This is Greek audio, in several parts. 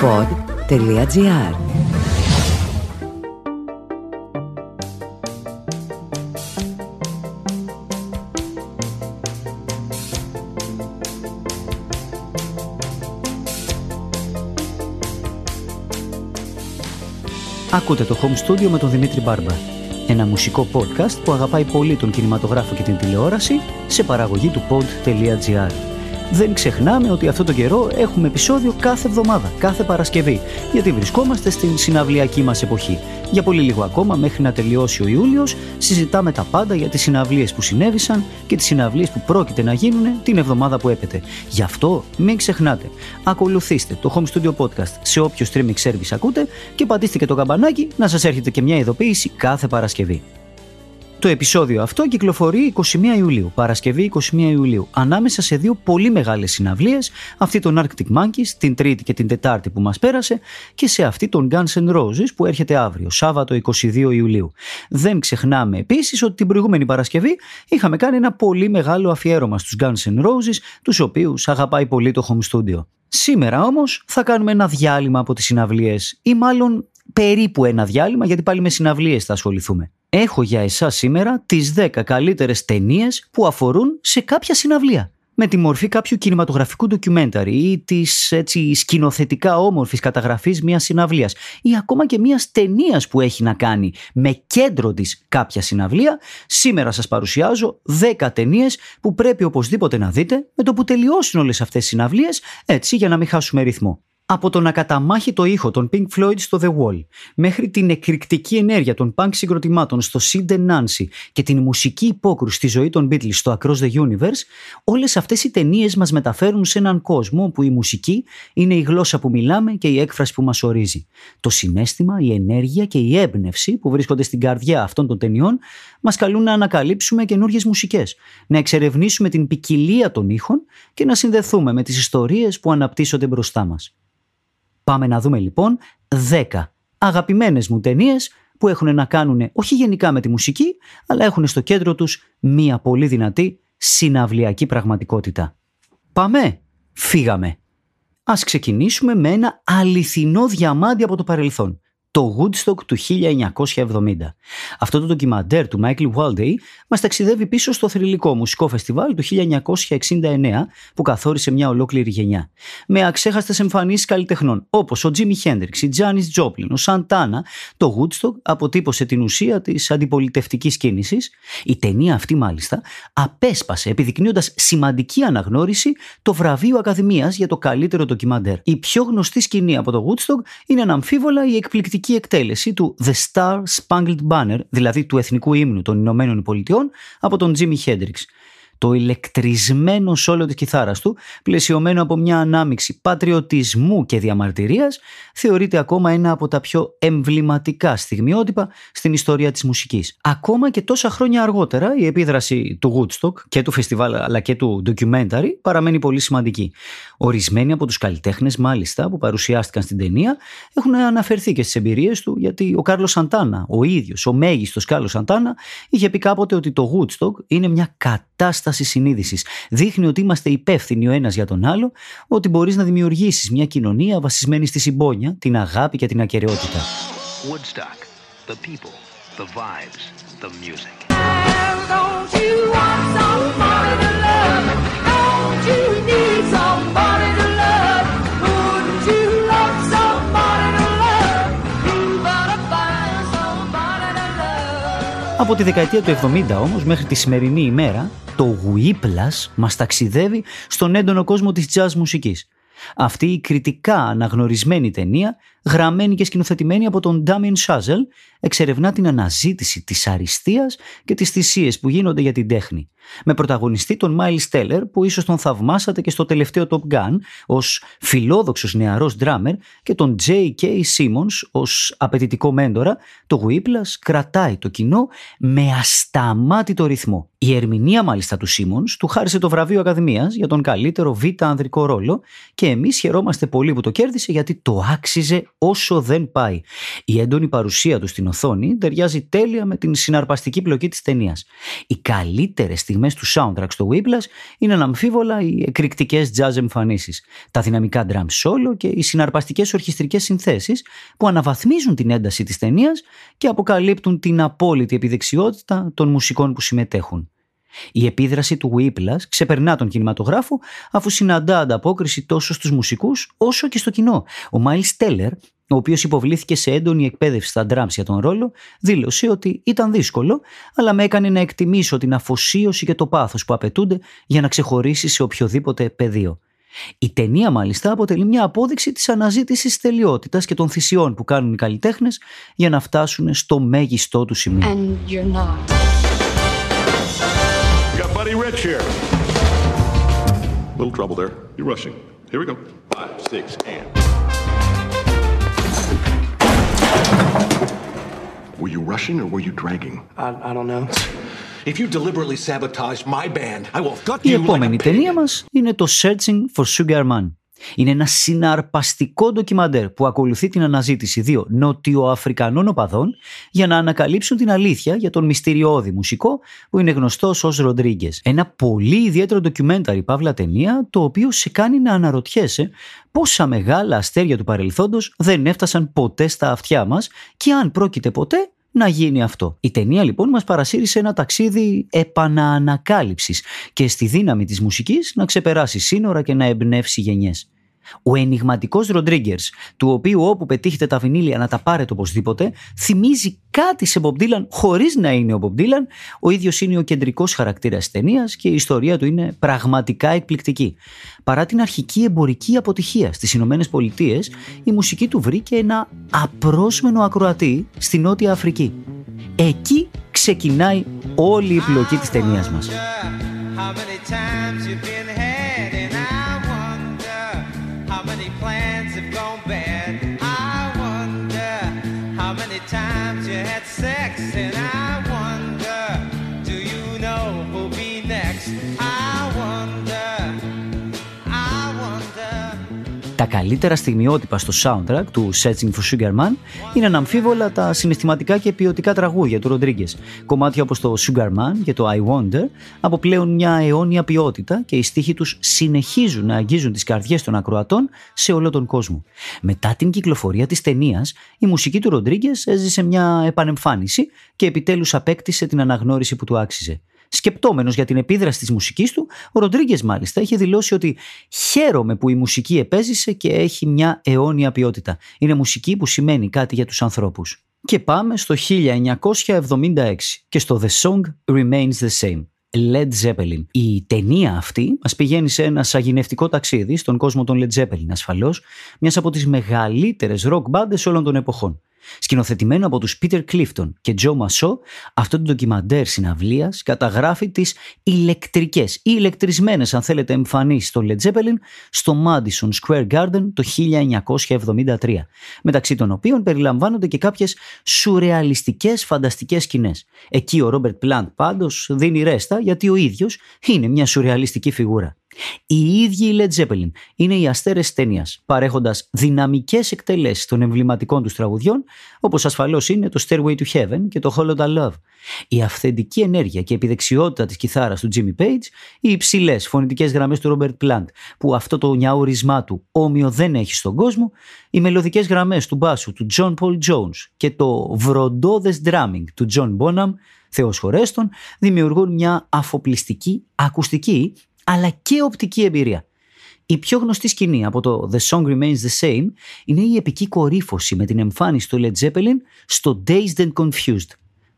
pod.gr Ακούτε το Home Studio με τον Δημήτρη Μπάρμπα. Ένα μουσικό podcast που αγαπάει πολύ τον κινηματογράφο και την τηλεόραση σε παραγωγή του pod.gr. Δεν ξεχνάμε ότι αυτό το καιρό έχουμε επεισόδιο κάθε εβδομάδα, κάθε Παρασκευή, γιατί βρισκόμαστε στην συναυλιακή μας εποχή. Για πολύ λίγο ακόμα, μέχρι να τελειώσει ο Ιούλιος, συζητάμε τα πάντα για τις συναυλίες που συνέβησαν και τις συναυλίες που πρόκειται να γίνουν την εβδομάδα που έπεται. Γι' αυτό μην ξεχνάτε, ακολουθήστε το Home Studio Podcast σε όποιο streaming service ακούτε και πατήστε και το καμπανάκι να σας έρχεται και μια ειδοποίηση κάθε Παρασκευή. Το επεισόδιο αυτό κυκλοφορεί 21 Ιουλίου, Παρασκευή 21 Ιουλίου, ανάμεσα σε δύο πολύ μεγάλες συναυλίες, αυτή των Arctic Monkeys, την Τρίτη και την Τετάρτη που μας πέρασε, και σε αυτή των Guns N' Roses που έρχεται αύριο, Σάββατο 22 Ιουλίου. Δεν ξεχνάμε επίσης ότι την προηγούμενη Παρασκευή είχαμε κάνει ένα πολύ μεγάλο αφιέρωμα στους Guns N' Roses, τους οποίους αγαπάει πολύ το Home Studio. Σήμερα όμως θα κάνουμε ένα διάλειμμα από τις συναυλίες ή μάλλον περίπου ένα διάλειμμα γιατί πάλι με συναυλίες θα ασχοληθούμε. Έχω για εσάς σήμερα τις 10 καλύτερες ταινίες που αφορούν σε κάποια συναυλία. Με τη μορφή κάποιου κινηματογραφικού ντοκιμένταρι ή της έτσι σκηνοθετικά όμορφης καταγραφής μιας συναυλίας ή ακόμα και μιας ταινίας που έχει να κάνει με κέντρο της κάποια συναυλία, σήμερα σας παρουσιάζω 10 ταινίες που πρέπει οπωσδήποτε να δείτε με το που τελειώσουν όλες αυτές οι συναυλίες, έτσι για να μην χάσουμε ρυθμό. Από το να καταμάχει το ήχο των Pink Floyd στο The Wall, μέχρι την εκρηκτική ενέργεια των punk συγκροτημάτων στο Sid and Nancy και την μουσική υπόκρουση στη ζωή των Beatles στο Across the Universe, όλες αυτές οι ταινίες μας μεταφέρουν σε έναν κόσμο όπου η μουσική είναι η γλώσσα που μιλάμε και η έκφραση που μας ορίζει. Το συνέστημα, η ενέργεια και η έμπνευση που βρίσκονται στην καρδιά αυτών των ταινιών μας καλούν να ανακαλύψουμε καινούργιες μουσικές, να εξερευνήσουμε την ποικιλία των ήχων και να συνδεθούμε με τις ιστορίες που αναπτύσσονται μπροστά μας. Πάμε να δούμε λοιπόν 10 αγαπημένες μου ταινίες που έχουν να κάνουν όχι γενικά με τη μουσική, αλλά έχουν στο κέντρο τους μία πολύ δυνατή συναυλιακή πραγματικότητα. Πάμε! Φύγαμε! Ας ξεκινήσουμε με ένα αληθινό διαμάντι από το παρελθόν το Woodstock του 1970. Αυτό το ντοκιμαντέρ του Michael Waldey μας ταξιδεύει πίσω στο θρηλυκό μουσικό φεστιβάλ του 1969 που καθόρισε μια ολόκληρη γενιά. Με αξέχαστες εμφανίσεις καλλιτεχνών όπως ο Jimi Hendrix, η Janis Joplin, ο Santana, το Woodstock αποτύπωσε την ουσία της αντιπολιτευτικής κίνησης. Η ταινία αυτή μάλιστα απέσπασε επιδεικνύοντας σημαντική αναγνώριση το βραβείο Ακαδημίας για το καλύτερο ντοκιμαντέρ. Η πιο γνωστή σκηνή από το Woodstock είναι αναμφίβολα η εκπληκτική εκτέλεση του The Star Spangled Banner, δηλαδή του Εθνικού Ύμνου των Ηνωμένων Πολιτειών, από τον Jimi Hendrix το ηλεκτρισμένο σόλο της κιθάρας του, πλαισιωμένο από μια ανάμιξη πατριωτισμού και διαμαρτυρίας, θεωρείται ακόμα ένα από τα πιο εμβληματικά στιγμιότυπα στην ιστορία της μουσικής. Ακόμα και τόσα χρόνια αργότερα η επίδραση του Woodstock και του φεστιβάλ αλλά και του documentary παραμένει πολύ σημαντική. Ορισμένοι από τους καλλιτέχνες μάλιστα που παρουσιάστηκαν στην ταινία έχουν αναφερθεί και στις εμπειρίες του γιατί ο Κάρλος Σαντάνα, ο ίδιος, ο μέγιστος Κάρλος Σαντάνα, είχε πει κάποτε ότι το Woodstock είναι μια κατάσταση κατάσταση συνείδησης. Δείχνει ότι είμαστε υπεύθυνοι ο ένας για τον άλλο, ότι μπορείς να δημιουργήσεις μια κοινωνία βασισμένη στη συμπόνια, την αγάπη και την ακαιρεότητα. Woodstock. The people, the vibes, the music. Από τη δεκαετία του 70 όμως μέχρι τη σημερινή ημέρα το Whiplash μας ταξιδεύει στον έντονο κόσμο της jazz μουσικής. Αυτή η κριτικά αναγνωρισμένη ταινία, γραμμένη και σκηνοθετημένη από τον Damien Chazelle, εξερευνά την αναζήτηση της αριστείας και τις θυσίες που γίνονται για την τέχνη. Με πρωταγωνιστή τον Miles Teller που ίσως τον θαυμάσατε και στο τελευταίο Top Gun ως φιλόδοξος νεαρός drummer και τον J.K. Simmons ως απαιτητικό μέντορα, το Whiplash κρατάει το κοινό με ασταμάτητο ρυθμό. Η ερμηνεία μάλιστα του Σίμον του χάρισε το βραβείο Ακαδημίας για τον καλύτερο β' ανδρικό ρόλο και εμείς χαιρόμαστε πολύ που το κέρδισε γιατί το άξιζε όσο δεν πάει. Η έντονη παρουσία του στην οθόνη ταιριάζει τέλεια με την συναρπαστική πλοκή της ταινίας. Οι καλύτερες στιγμές του soundtrack στο Whiplash είναι αναμφίβολα οι εκρηκτικές jazz εμφανίσεις, τα δυναμικά drum solo και οι συναρπαστικές ορχιστρικές συνθέσεις που αναβαθμίζουν την ένταση της ταινίας και αποκαλύπτουν την απόλυτη επιδεξιότητα των μουσικών που συμμετέχουν. Η επίδραση του Whiplash ξεπερνά τον κινηματογράφο αφού συναντά ανταπόκριση τόσο στους μουσικούς όσο και στο κοινό. Ο Miles Teller, ο οποίος υποβλήθηκε σε έντονη εκπαίδευση στα drums για τον ρόλο, δήλωσε ότι ήταν δύσκολο, αλλά με έκανε να εκτιμήσω την αφοσίωση και το πάθος που απαιτούνται για να ξεχωρίσει σε οποιοδήποτε πεδίο. Η ταινία μάλιστα αποτελεί μια απόδειξη της αναζήτησης τελειότητας και των θυσιών που κάνουν οι καλλιτέχνες για να φτάσουν στο μέγιστό του σημείο. Buddy Rich here. Little trouble there. You're rushing. Here we go. Five, six, and. Were you rushing or were you dragging? I, I don't know. If you deliberately sabotage my band, I will gut you Η επόμενη like ταινία μας είναι το Searching for Sugar Man. Είναι ένα συναρπαστικό ντοκιμαντέρ που ακολουθεί την αναζήτηση δύο νοτιοαφρικανών οπαδών για να ανακαλύψουν την αλήθεια για τον μυστηριώδη μουσικό που είναι γνωστός ως Ροντρίγκες. Ένα πολύ ιδιαίτερο ντοκιμένταρι παύλα ταινία το οποίο σε κάνει να αναρωτιέσαι πόσα μεγάλα αστέρια του παρελθόντος δεν έφτασαν ποτέ στα αυτιά μας και αν πρόκειται ποτέ να γίνει αυτό. Η ταινία λοιπόν μας παρασύρισε ένα ταξίδι επαναανακάλυψης και στη δύναμη της μουσικής να ξεπεράσει σύνορα και να εμπνεύσει γενιές. Ο ενηγματικός Ροντρίγκερ, του οποίου όπου πετύχετε τα βινίλια να τα πάρετε οπωσδήποτε, θυμίζει κάτι σε Bob Dylan χωρίς να είναι ο Bob Dylan. Ο ίδιος είναι ο κεντρικός χαρακτήρας τη ταινίας και η ιστορία του είναι πραγματικά εκπληκτική. Παρά την αρχική εμπορική αποτυχία στις Ηνωμένες Πολιτείες, η μουσική του βρήκε ένα απρόσμενο ακροατή στη Νότια Αφρική. Εκεί ξεκινάει όλη η πλοκή της ταινίας μας. Τα καλύτερα στιγμιότυπα στο soundtrack του Searching for Sugar Man είναι αναμφίβολα τα συναισθηματικά και ποιοτικά τραγούδια του Ροντρίγκες. Κομμάτια όπως το Sugar Man και το I Wonder αποπλέουν μια αιώνια ποιότητα και οι στίχοι τους συνεχίζουν να αγγίζουν τις καρδιές των ακροατών σε όλο τον κόσμο. Μετά την κυκλοφορία της ταινίας, η μουσική του Ροντρίγκες έζησε μια επανεμφάνιση και επιτέλους απέκτησε την αναγνώριση που του άξιζε. Σκεπτόμενος για την επίδραση της μουσικής του, ο Ροντρίγκες μάλιστα είχε δηλώσει ότι χαίρομαι που η μουσική επέζησε και έχει μια αιώνια ποιότητα. Είναι μουσική που σημαίνει κάτι για τους ανθρώπους. Και πάμε στο 1976 και στο The Song Remains the Same. Led Zeppelin. Η ταινία αυτή μας πηγαίνει σε ένα σαγηνευτικό ταξίδι στον κόσμο των Led Zeppelin ασφαλώς, μιας από τις μεγαλύτερες rock bands όλων των εποχών. Σκηνοθετημένο από τους Peter Clifton και Joe Massot, αυτό το ντοκιμαντέρ συναυλίας καταγράφει τις ηλεκτρικές ή ηλεκτρισμένες αν θέλετε εμφανίσεις των Led Zeppelin στο Madison Square Garden το 1973, μεταξύ των οποίων περιλαμβάνονται και κάποιες σουρεαλιστικές φανταστικές σκηνές. Εκεί ο Robert Plant πάντως δίνει ρέστα γιατί ο ίδιος είναι μια σουρεαλιστική φιγούρα. Οι ίδιοι οι Led Zeppelin είναι οι αστέρες ταινίας, παρέχοντας δυναμικές εκτελέσεις των εμβληματικών τους τραγουδιών, όπως ασφαλώς είναι το Stairway to Heaven και το Hollow Love. Η αυθεντική ενέργεια και επιδεξιότητα της κιθάρας του Jimmy Page, οι υψηλές φωνητικές γραμμές του Robert Plant, που αυτό το νιαουρισμά του όμοιο δεν έχει στον κόσμο, οι μελωδικές γραμμές του μπάσου του John Paul Jones και το βροντόδε drumming του John Bonham, Θεός χωρέστον, δημιουργούν μια αφοπλιστική ακουστική αλλά και οπτική εμπειρία. Η πιο γνωστή σκηνή από το The Song Remains the Same είναι η επική κορύφωση με την εμφάνιση του Led Zeppelin στο Dazed and Confused.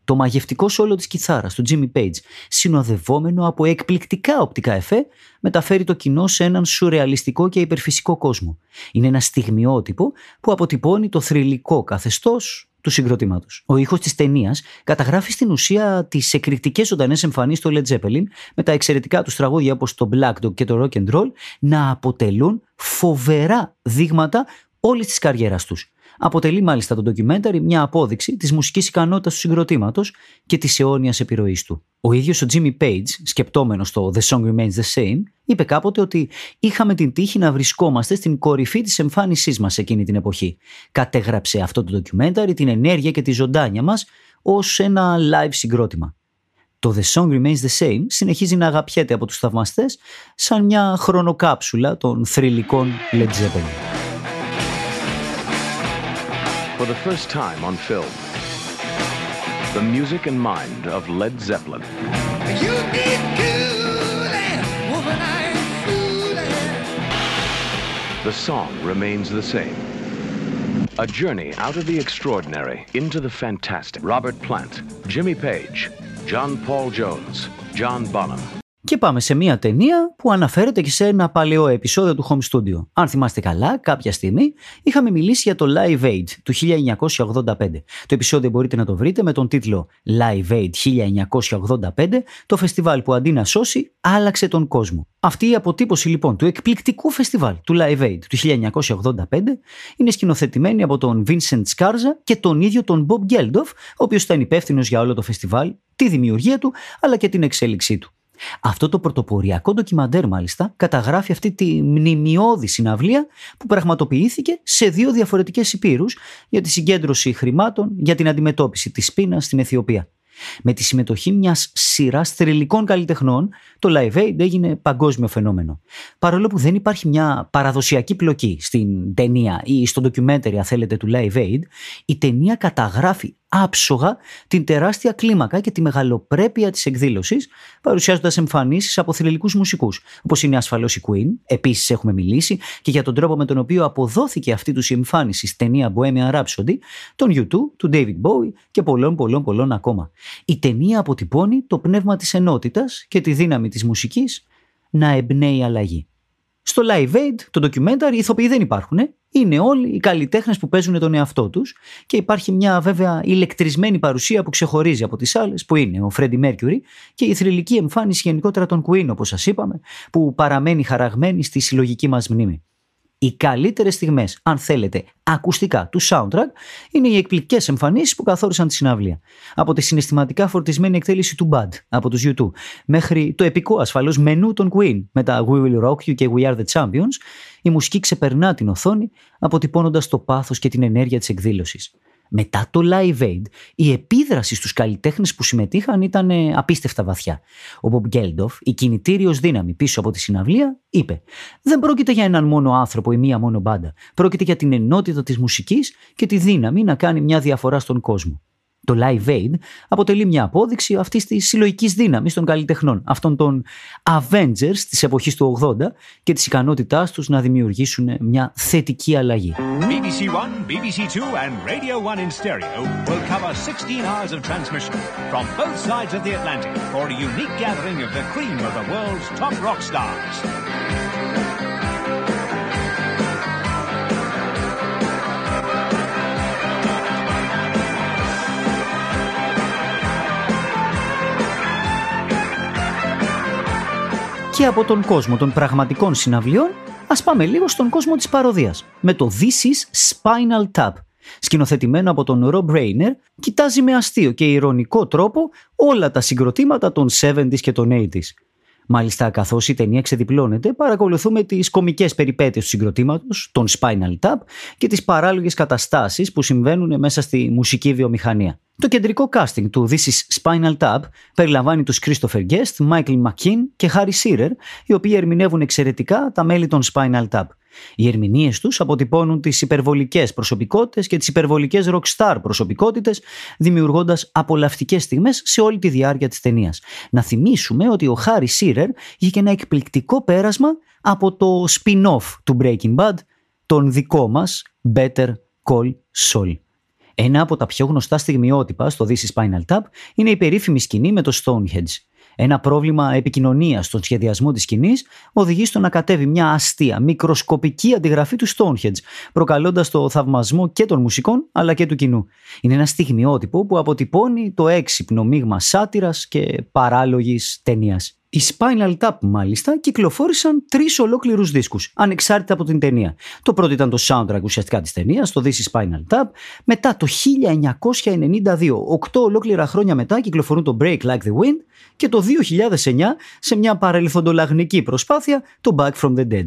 Το μαγευτικό σόλο της κιθάρας του Jimmy Page, συνοδευόμενο από εκπληκτικά οπτικά εφέ, μεταφέρει το κοινό σε έναν σουρεαλιστικό και υπερφυσικό κόσμο. Είναι ένα στιγμιότυπο που αποτυπώνει το θρηλυκό καθεστώς του συγκροτήματος. Ο ήχος της ταινίας καταγράφει στην ουσία τις εκρηκτικές ζωντανές εμφανίσεις του Led Zeppelin με τα εξαιρετικά τους τραγούδια όπως το Black Dog και το Rock and Roll να αποτελούν φοβερά δείγματα όλης της καριέρας τους. Αποτελεί μάλιστα το ντοκιμένταρι μια απόδειξη της μουσικής ικανότητας του συγκροτήματος και της αιώνιας επιρροής του. Ο ίδιος ο Jimmy Page, σκεπτόμενος το The Song Remains the Same, είπε κάποτε ότι είχαμε την τύχη να βρισκόμαστε στην κορυφή της εμφάνισής μας εκείνη την εποχή. Κατέγραψε αυτό το ντοκιμένταρι την ενέργεια και τη ζωντάνια μας ως ένα live συγκρότημα. Το The Song Remains the Same συνεχίζει να αγαπιέται από τους θαυμαστές σαν μια χρονοκάψουλα των θρηλυκών Led Zeppelin. For the first time on film, the music and mind of Led Zeppelin. You need cooling, woman, The song remains the same. A journey out of the extraordinary into the fantastic. Robert Plant, Jimmy Page, John Paul Jones, John Bonham. Και πάμε σε μια ταινία που αναφέρεται και σε ένα παλαιό επεισόδιο του Home Studio. Αν θυμάστε καλά, κάποια στιγμή είχαμε μιλήσει για το Live Aid του 1985. Το επεισόδιο μπορείτε να το βρείτε με τον τίτλο Live Aid 1985, το φεστιβάλ που αντί να σώσει, άλλαξε τον κόσμο. Αυτή η αποτύπωση λοιπόν του εκπληκτικού φεστιβάλ του Live Aid του 1985 είναι σκηνοθετημένη από τον Vincent Scarza και τον ίδιο τον Bob Geldof, ο οποίος ήταν υπεύθυνος για όλο το φεστιβάλ, τη δημιουργία του αλλά και την εξέλιξή του. Αυτό το πρωτοποριακό ντοκιμαντέρ μάλιστα καταγράφει αυτή τη μνημειώδη συναυλία που πραγματοποιήθηκε σε δύο διαφορετικές υπήρους για τη συγκέντρωση χρημάτων για την αντιμετώπιση της πείνας στην Αιθιοπία. Με τη συμμετοχή μιας σειράς θρηλυκών καλλιτεχνών, το Live Aid έγινε παγκόσμιο φαινόμενο. Παρόλο που δεν υπάρχει μια παραδοσιακή πλοκή στην ταινία ή στο ντοκιμέντερι, αν θέλετε, του Live Aid, η ταινία καταγράφει άψογα την τεράστια κλίμακα και τη μεγαλοπρέπεια της εκδήλωσης, παρουσιάζοντας εμφανίσεις από θρηλυκούς μουσικούς, όπως είναι ασφαλώς η Queen. Επίσης, έχουμε μιλήσει και για τον τρόπο με τον οποίο αποδόθηκε αυτή τους η εμφάνιση στη ταινία Bohemian Rhapsody, τον U2, του David Bowie και πολλών πολλών πολλών ακόμα. Η ταινία αποτυπώνει το πνεύμα της ενότητας και τη δύναμη της μουσικής να εμπνέει αλλαγή. Στο Live Aid, το documentary, οι ηθοποιοί δεν υπάρχουν. Είναι όλοι οι καλλιτέχνες που παίζουν τον εαυτό τους και υπάρχει μια βέβαια ηλεκτρισμένη παρουσία που ξεχωρίζει από τις άλλες, που είναι ο Freddie Mercury και η θρηλυκή εμφάνιση γενικότερα των Queen, όπως σας είπαμε, που παραμένει χαραγμένη στη συλλογική μας μνήμη. Οι καλύτερες στιγμές, αν θέλετε, ακουστικά του soundtrack είναι οι εκπληκτικέ εμφανίσεις που καθόρισαν τη συναυλία. Από τη συναισθηματικά φορτισμένη εκτέλεση του Bud από τους U2 μέχρι το επικό ασφαλώς μενού των Queen με τα We Will Rock You και We Are the Champions, η μουσική ξεπερνά την οθόνη αποτυπώνοντας το πάθος και την ενέργεια της εκδήλωσης. Μετά το Live Aid, η επίδραση στους καλλιτέχνες που συμμετείχαν ήταν ε, απίστευτα βαθιά. Ο Μπομπ Γκέλντοφ, η κινητήριος δύναμη πίσω από τη συναυλία, είπε «Δεν πρόκειται για έναν μόνο άνθρωπο ή μία μόνο μπάντα. Πρόκειται για την ενότητα της μουσικής και τη δύναμη να κάνει μια διαφορά στον κόσμο. Το Live Aid αποτελεί μια απόδειξη αυτής της συλλογικής δύναμης των καλλιτεχνών, αυτών των Avengers της εποχής του 80 και της ικανότητάς τους να δημιουργήσουν μια θετική αλλαγή. BBC One, BBC Two and Radio One in stereo will cover 16 hours of transmission from both sides of the Atlantic for a unique gathering of the cream of the world's top rock stars. Και από τον κόσμο των πραγματικών συναυλιών, ας πάμε λίγο στον κόσμο της παροδίας, με το This is Spinal Tap. Σκηνοθετημένο από τον Rob Reiner, κοιτάζει με αστείο και ηρωνικό τρόπο όλα τα συγκροτήματα των 70s και των 80s. Μάλιστα, καθώς η ταινία ξεδιπλώνεται, παρακολουθούμε τις κομικές περιπέτειες του συγκροτήματος, τον Spinal Tap και τις παράλογες καταστάσεις που συμβαίνουν μέσα στη μουσική βιομηχανία. Το κεντρικό casting του This is Spinal Tap περιλαμβάνει τους Christopher Guest, Michael McKean και Harry Shearer, οι οποίοι ερμηνεύουν εξαιρετικά τα μέλη των Spinal Tap. Οι ερμηνείες τους αποτυπώνουν τις υπερβολικές προσωπικότητες και τις υπερβολικές rockstar προσωπικότητες, δημιουργώντας απολαυτικές στιγμές σε όλη τη διάρκεια της ταινίας. Να θυμίσουμε ότι ο Harry Shearer είχε και ένα εκπληκτικό πέρασμα από το spin-off του Breaking Bad, τον δικό μας Better Call Saul. Ένα από τα πιο γνωστά στιγμιότυπα στο This is Spinal Tap είναι η περίφημη σκηνή με το Stonehenge. Ένα πρόβλημα επικοινωνίας στον σχεδιασμό της σκηνής οδηγεί στο να κατέβει μια αστεία, μικροσκοπική αντιγραφή του Stonehenge, προκαλώντας το θαυμασμό και των μουσικών αλλά και του κοινού. Είναι ένα στιγμιότυπο που αποτυπώνει το έξυπνο μείγμα σάτυρας και παράλογης ταινίας. Οι Spinal Tap μάλιστα κυκλοφόρησαν τρεις ολόκληρους δίσκους, ανεξάρτητα από την ταινία. Το πρώτο ήταν το soundtrack ουσιαστικά της ταινίας, το This is Spinal Tap. Μετά το 1992, οκτώ ολόκληρα χρόνια μετά, κυκλοφορούν το Break Like the Wind και το 2009, σε μια παρελθοντολαγνική προσπάθεια, το Back from the Dead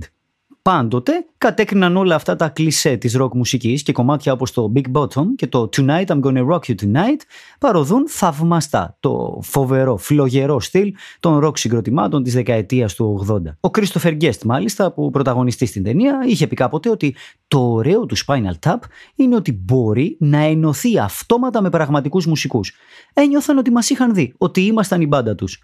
πάντοτε κατέκριναν όλα αυτά τα κλισέ της rock μουσικής και κομμάτια όπως το Big Bottom και το Tonight I'm Gonna Rock You Tonight παροδούν θαυμαστά το φοβερό, φλογερό στυλ των rock συγκροτημάτων της δεκαετίας του 80. Ο Christopher Guest μάλιστα που πρωταγωνιστεί στην ταινία είχε πει κάποτε ότι το ωραίο του Spinal Tap είναι ότι μπορεί να ενωθεί αυτόματα με πραγματικούς μουσικούς. Ένιωθαν ότι μας είχαν δει, ότι ήμασταν η μπάντα τους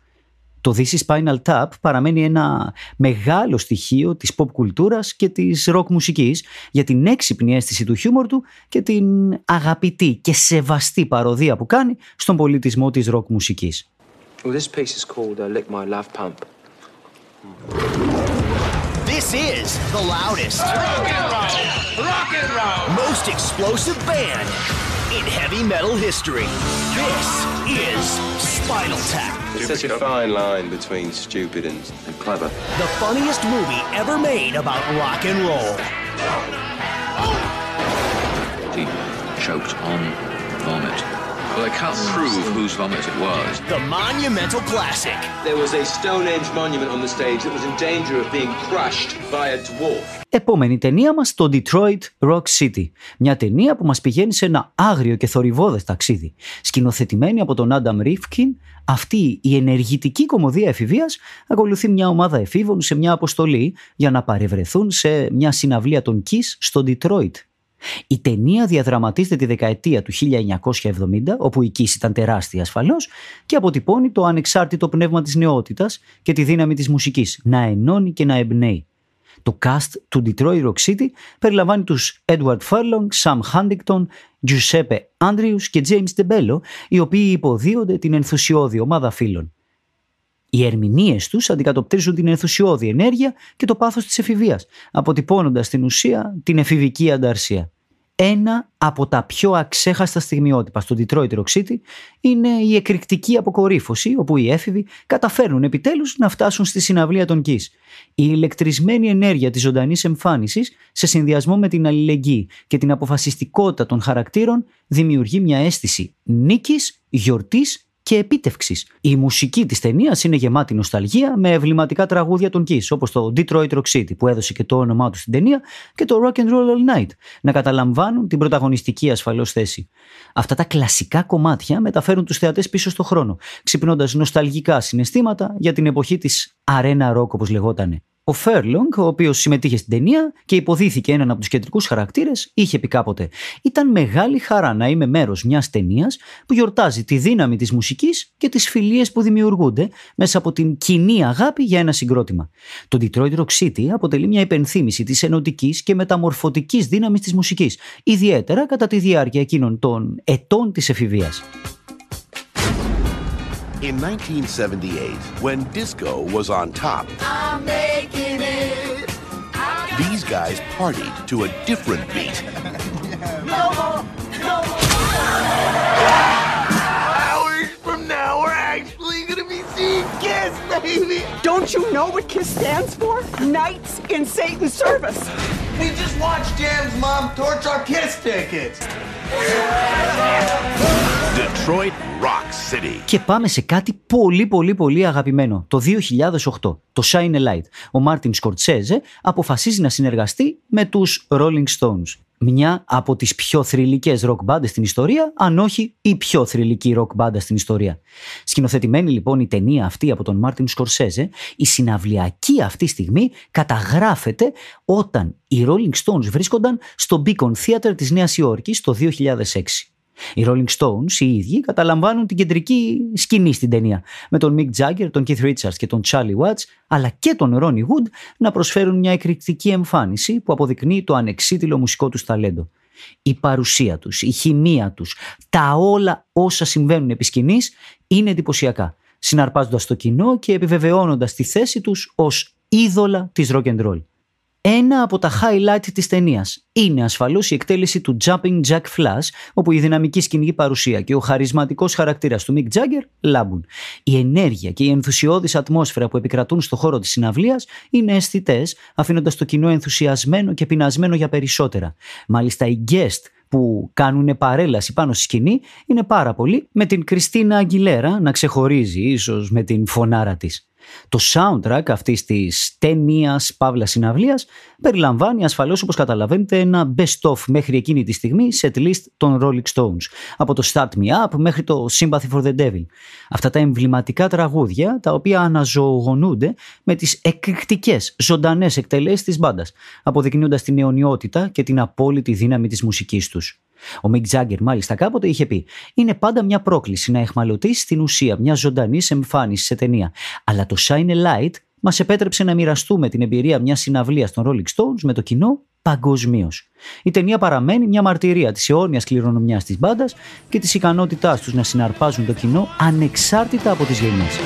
το This is Spinal Tap παραμένει ένα μεγάλο στοιχείο της pop κουλτούρας και της rock μουσικής για την έξυπνη αίσθηση του χιούμορ του και την αγαπητή και σεβαστή παροδία που κάνει στον πολιτισμό της rock μουσικής. Well, this piece is called uh, Lick My Love Pump. This is the loudest, rock and roll, rock and roll, most explosive band in heavy metal history. This is Spinal Tap. It's such a fine line between stupid and, and clever. The funniest movie ever made about rock and roll. He choked on vomit. Well, they can't prove whose vomit it was. The monumental classic. There was a Stonehenge monument on the stage that was in danger of being crushed by a dwarf. Επόμενη ταινία μας, το Detroit Rock City. Μια ταινία που μας πηγαίνει σε ένα άγριο και θορυβόδες ταξίδι. Σκηνοθετημένη από τον Adam Rifkin, αυτή η ενεργητική κομμωδία εφηβείας ακολουθεί μια ομάδα εφήβων σε μια αποστολή για να παρευρεθούν σε μια συναυλία των Kiss στο Detroit. Η ταινία διαδραματίζεται τη δεκαετία του 1970, όπου η Kiss ήταν τεράστια ασφαλώς και αποτυπώνει το ανεξάρτητο πνεύμα της νεότητας και τη δύναμη της μουσικής να ενώνει και να εμπνέει. Το cast του Detroit Rock City περιλαμβάνει τους Edward Furlong, Sam Huntington, Giuseppe Andrews και James DeBello, οι οποίοι υποδίονται την ενθουσιώδη ομάδα φίλων. Οι ερμηνείες τους αντικατοπτρίζουν την ενθουσιώδη ενέργεια και το πάθος της εφηβείας, αποτυπώνοντας στην ουσία την εφηβική ανταρσία. Ένα από τα πιο αξέχαστα στιγμιότυπα στο Detroit Rock City είναι η εκρηκτική αποκορύφωση όπου οι έφηβοι καταφέρνουν επιτέλους να φτάσουν στη συναυλία των Kiss. Η ηλεκτρισμένη ενέργεια της ζωντανής εμφάνισης σε συνδυασμό με την αλληλεγγύη και την αποφασιστικότητα των χαρακτήρων δημιουργεί μια αίσθηση νίκης, γιορτής και επίτευξης. Η μουσική της ταινίας είναι γεμάτη νοσταλγία με ευληματικά τραγούδια των Kiss, όπως το Detroit Rock City που έδωσε και το όνομά του στην ταινία και το Rock and Roll All Night, να καταλαμβάνουν την πρωταγωνιστική ασφαλώς θέση. Αυτά τα κλασικά κομμάτια μεταφέρουν τους θεατές πίσω στο χρόνο, ξυπνώντας νοσταλγικά συναισθήματα για την εποχή της Arena Rock όπως λεγότανε. Ο Φέρλονγκ, ο οποίος συμμετείχε στην ταινία και υποδίθηκε έναν από τους κεντρικούς χαρακτήρες, είχε πει κάποτε: Ήταν μεγάλη χαρά να είμαι μέρος μιας ταινίας που γιορτάζει τη δύναμη της μουσικής και τις φιλίες που δημιουργούνται μέσα από την κοινή αγάπη για ένα συγκρότημα. Το Detroit Rock City αποτελεί μια υπενθύμηση της ενωτικής και μεταμορφωτικής δύναμης της μουσικής, ιδιαίτερα κατά τη διάρκεια εκείνων των ετών της εφηβείας. In 1978, when disco was on top, these guys partied to a different beat. Hours from now, we're actually gonna be seeing Kiss, baby! Don't you know what KISS stands for? Knights in Satan's service. We just watched Jam's mom torch our Kiss tickets! Detroit Rock City. Και πάμε σε κάτι πολύ πολύ πολύ αγαπημένο. Το 2008, το Shine a Light. Ο Μάρτιν Σκορτσέζε αποφασίζει να συνεργαστεί με τους Rolling Stones. Μια από τις πιο θρηλυκές rock μπάντες στην ιστορία, αν όχι η πιο θρηλυκή rock μπάντα στην ιστορία. Σκηνοθετημένη λοιπόν η ταινία αυτή από τον Μάρτιν Σκορσέζε, η συναυλιακή αυτή στιγμή καταγράφεται όταν οι Rolling Stones βρίσκονταν στο Beacon Theater της Νέας Υόρκης το 2006. Οι Rolling Stones οι ίδιοι καταλαμβάνουν την κεντρική σκηνή στην ταινία, με τον Mick Jagger, τον Keith Richards και τον Charlie Watts, αλλά και τον Ronnie Wood να προσφέρουν μια εκρηκτική εμφάνιση που αποδεικνύει το ανεξίτηλο μουσικό τους ταλέντο. Η παρουσία τους, η χημεία τους, τα όλα όσα συμβαίνουν επί σκηνής είναι εντυπωσιακά, συναρπάζοντας το κοινό και επιβεβαιώνοντας τη θέση τους ως είδωλα της rock and roll. Ένα από τα highlight της ταινίας είναι ασφαλώς η εκτέλεση του Jumping Jack Flash, όπου η δυναμική σκηνική παρουσία και ο χαρισματικός χαρακτήρας του Mick Jagger λάμπουν. Η ενέργεια και η ενθουσιώδης ατμόσφαιρα που επικρατούν στο χώρο της συναυλίας είναι αισθητές, αφήνοντας το κοινό ενθουσιασμένο και πεινασμένο για περισσότερα. Μάλιστα οι guest που κάνουν παρέλαση πάνω στη σκηνή είναι πάρα πολλοί, με την Κριστίνα Αγγιλέρα να ξεχωρίζει ίσως με την φωνάρα της. Το soundtrack αυτής της ταινίας παύλας συναυλίας περιλαμβάνει ασφαλώς όπως καταλαβαίνετε ένα best of μέχρι εκείνη τη στιγμή set list των Rolling Stones. Από το Start Me Up μέχρι το Sympathy for the Devil. Αυτά τα εμβληματικά τραγούδια τα οποία αναζωογονούνται με τις εκρηκτικές ζωντανές εκτελέσεις της μπάντας, αποδεικνύοντας την αιωνιότητα και την απόλυτη δύναμη της μουσικής τους. Ο Μικ Τζάγκερ, μάλιστα, κάποτε είχε πει: Είναι πάντα μια πρόκληση να εχμαλωτήσει την ουσία μια ζωντανής εμφάνισης σε ταινία. Αλλά το Shine a Light μας επέτρεψε να μοιραστούμε την εμπειρία μιας συναυλίας των Rolling Stones με το κοινό παγκοσμίως. Η ταινία παραμένει μια μαρτυρία της αιώνιας κληρονομιάς της μπάντας και της ικανότητάς τους να συναρπάζουν το κοινό ανεξάρτητα από τις γενιές.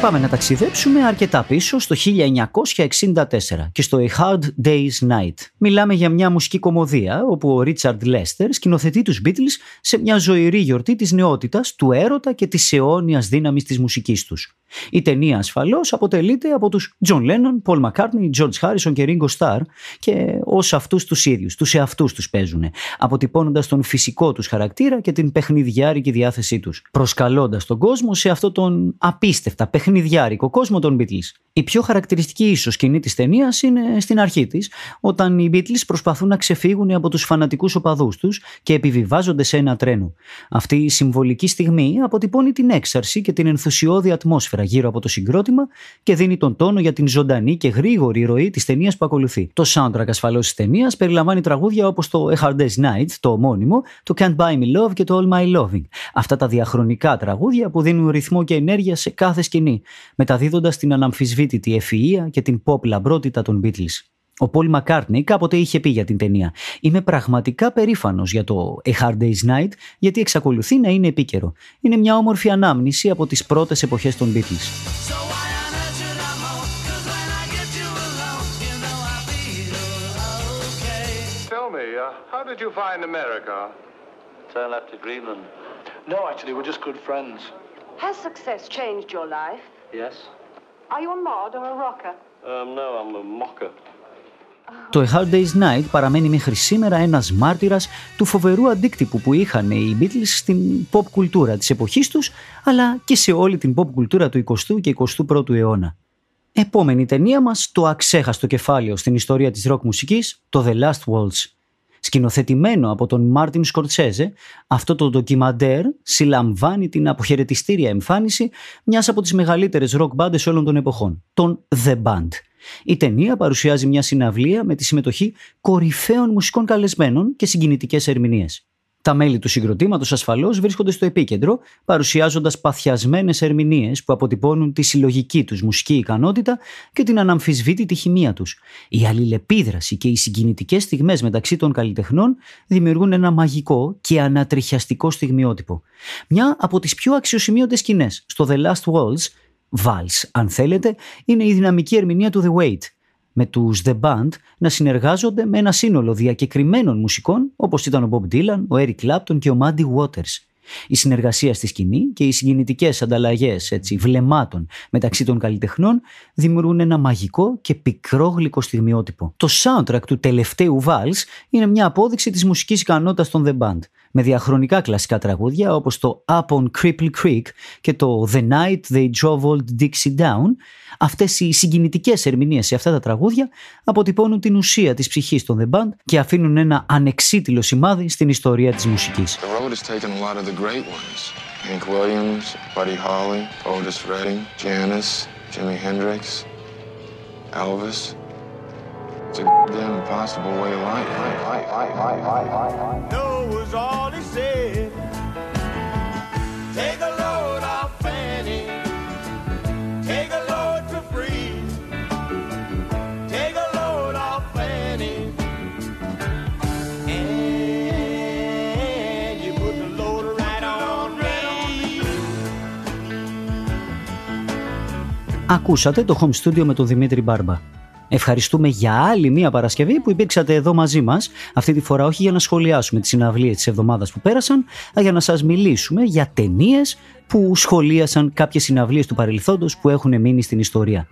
Πάμε να ταξιδέψουμε αρκετά πίσω στο 1964 και στο A Hard Day's Night. Μιλάμε για μια μουσική κομμωδία όπου ο Ρίτσαρντ Λέστερ σκηνοθετεί τους Beatles σε μια ζωηρή γιορτή της νεότητας, του έρωτα και της αιώνιας δύναμης της μουσικής τους. Η ταινία ασφαλώς αποτελείται από τους John Lennon, Paul McCartney, George Harrison και Ringo Starr και ως αυτούς τους ίδιους, τους εαυτούς τους παίζουν, αποτυπώνοντας τον φυσικό τους χαρακτήρα και την παιχνιδιάρικη διάθεσή τους, προσκαλώντας τον κόσμο σε αυτό τον απίστευτα παιχνιδιάρικο κόσμο των Beatles. Η πιο χαρακτηριστική ίσως σκηνή της ταινίας είναι στην αρχή της, όταν οι Beatles προσπαθούν να ξεφύγουν από τους φανατικούς οπαδούς τους και επιβιβάζονται σε ένα τρένο. Αυτή η συμβολική στιγμή αποτυπώνει την έξαρση και την ενθουσιώδη ατμόσφαιρα γύρω από το συγκρότημα και δίνει τον τόνο για την ζωντανή και γρήγορη ροή της ταινίας που ακολουθεί. Το soundtrack ασφαλώς της ταινίας περιλαμβάνει τραγούδια όπως το A Hard Day's Night, το ομώνυμο, το Can't Buy Me Love και το All My Loving. Αυτά τα διαχρονικά τραγούδια που δίνουν ρυθμό και ενέργεια σε κάθε σκηνή, μεταδίδοντας την αναμφισβήτητη ευφυα και την pop λαμπρότητα των Beatles. Ο Πολ Μακάρτνι κάποτε είχε πει για την ταινία «Είμαι πραγματικά περήφανος για το A Hard Day's Night γιατί εξακολουθεί να είναι επίκαιρο. Είναι μια όμορφη ανάμνηση από τις πρώτες εποχές των Beatles». How did you find America? Turn left to Greenland. No, actually, we're just good friends. Has success changed your life? Yes. Are you a mod or a rocker? Um, no, I'm a mocker. Το A Hard Day's Night παραμένει μέχρι σήμερα ένας μάρτυρας του φοβερού αντίκτυπου που είχαν οι Beatles στην pop κουλτούρα της εποχής τους, αλλά και σε όλη την pop κουλτούρα του 20ου και 21ου αιώνα. Επόμενη ταινία μας, το αξέχαστο κεφάλαιο στην ιστορία της rock μουσικής, το The Last Waltz. Σκηνοθετημένο από τον Μάρτιν Σκορτσέζε, αυτό το ντοκιμαντέρ συλλαμβάνει την αποχαιρετιστήρια εμφάνιση μιας από τις μεγαλύτερες rock bands όλων των εποχών, τον The Band. Η ταινία παρουσιάζει μια συναυλία με τη συμμετοχή κορυφαίων μουσικών καλεσμένων και συγκινητικές ερμηνείες. Τα μέλη του συγκροτήματος ασφαλώς βρίσκονται στο επίκεντρο, παρουσιάζοντας παθιασμένες ερμηνείες που αποτυπώνουν τη συλλογική τους μουσική ικανότητα και την αναμφισβήτητη χημεία τους. Η αλληλεπίδραση και οι συγκινητικές στιγμές μεταξύ των καλλιτεχνών δημιουργούν ένα μαγικό και ανατριχιαστικό στιγμιότυπο. Μια από τις πιο αξιοσημείωτες σκηνές στο The Last Waltz Vals, αν θέλετε, είναι η δυναμική ερμηνεία του The Wait, με τους The Band να συνεργάζονται με ένα σύνολο διακεκριμένων μουσικών όπως ήταν ο Bob Dylan, ο Eric Clapton και ο Muddy Waters. Η συνεργασία στη σκηνή και οι συγκινητικές ανταλλαγές έτσι, βλεμμάτων μεταξύ των καλλιτεχνών δημιουργούν ένα μαγικό και πικρό γλυκό στιγμιότυπο. Το soundtrack του τελευταίου Vals είναι μια απόδειξη της μουσικής ικανότητας των The Band με διαχρονικά κλασικά τραγούδια όπως το Up on Cripple Creek και το The Night They Drove Old Dixie Down, αυτές οι συγκινητικές ερμηνείες σε αυτά τα τραγούδια αποτυπώνουν την ουσία της ψυχής των The Band και αφήνουν ένα ανεξίτηλο σημάδι στην ιστορία της μουσικής. The road has taken a lot of the great ones. Hank Williams, Buddy Holly, Otis Redding, Janis, Jimi Hendrix, Elvis. It's a damn impossible way of life. No was all he said. Take a load off Fanny. Take a load for free. Take a load off Fanny. And you put the load right on me. Ακούσατε το home studio με τον Δημήτρη Μπάρμπα. Ευχαριστούμε για άλλη μία Παρασκευή που υπήρξατε εδώ μαζί μας, αυτή τη φορά όχι για να σχολιάσουμε τις συναυλίες της εβδομάδας που πέρασαν, αλλά για να σας μιλήσουμε για ταινίες που σχολίασαν κάποιες συναυλίες του παρελθόντος που έχουν μείνει στην ιστορία.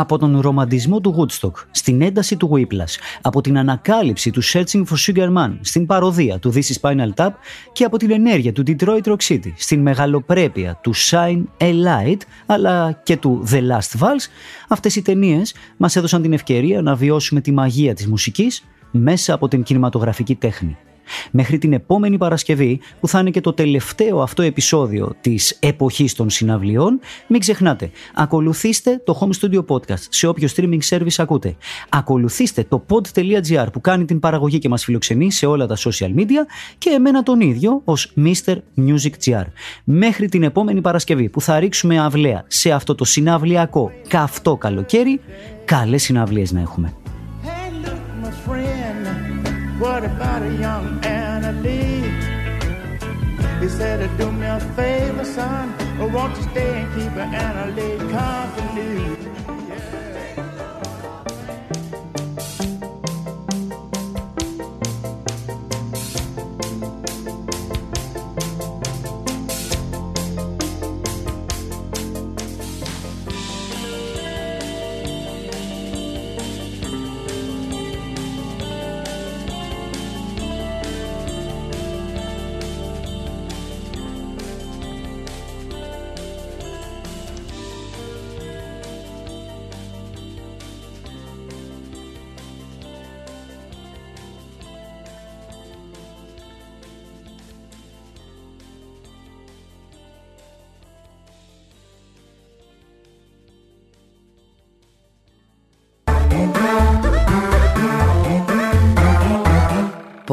Από τον ρομαντισμό του Woodstock στην ένταση του Whiplash, από την ανακάλυψη του Searching for Sugar Man στην παροδία του This is Spinal Tap και από την ενέργεια του Detroit Rock City στην μεγαλοπρέπεια του Shine a Light αλλά και του The Last Vals, αυτές οι ταινίες μας έδωσαν την ευκαιρία να βιώσουμε τη μαγεία της μουσικής μέσα από την κινηματογραφική τέχνη. Μέχρι την επόμενη Παρασκευή, που θα είναι και το τελευταίο αυτό επεισόδιο της εποχής των συναυλιών, μην ξεχνάτε, ακολουθήστε το Home Studio Podcast σε όποιο streaming service ακούτε. Ακολουθήστε το pod.gr που κάνει την παραγωγή και μας φιλοξενεί σε όλα τα social media και εμένα τον ίδιο ως Mr. Music GR. Μέχρι την επόμενη Παρασκευή που θα ρίξουμε αυλαία σε αυτό το συναυλιακό καυτό καλοκαίρι, καλές συναυλίες να έχουμε. Hey, look, my friend, what about a young Anna Lee? He said, do me a favor, son, or won't you stay and keep Anna Lee company?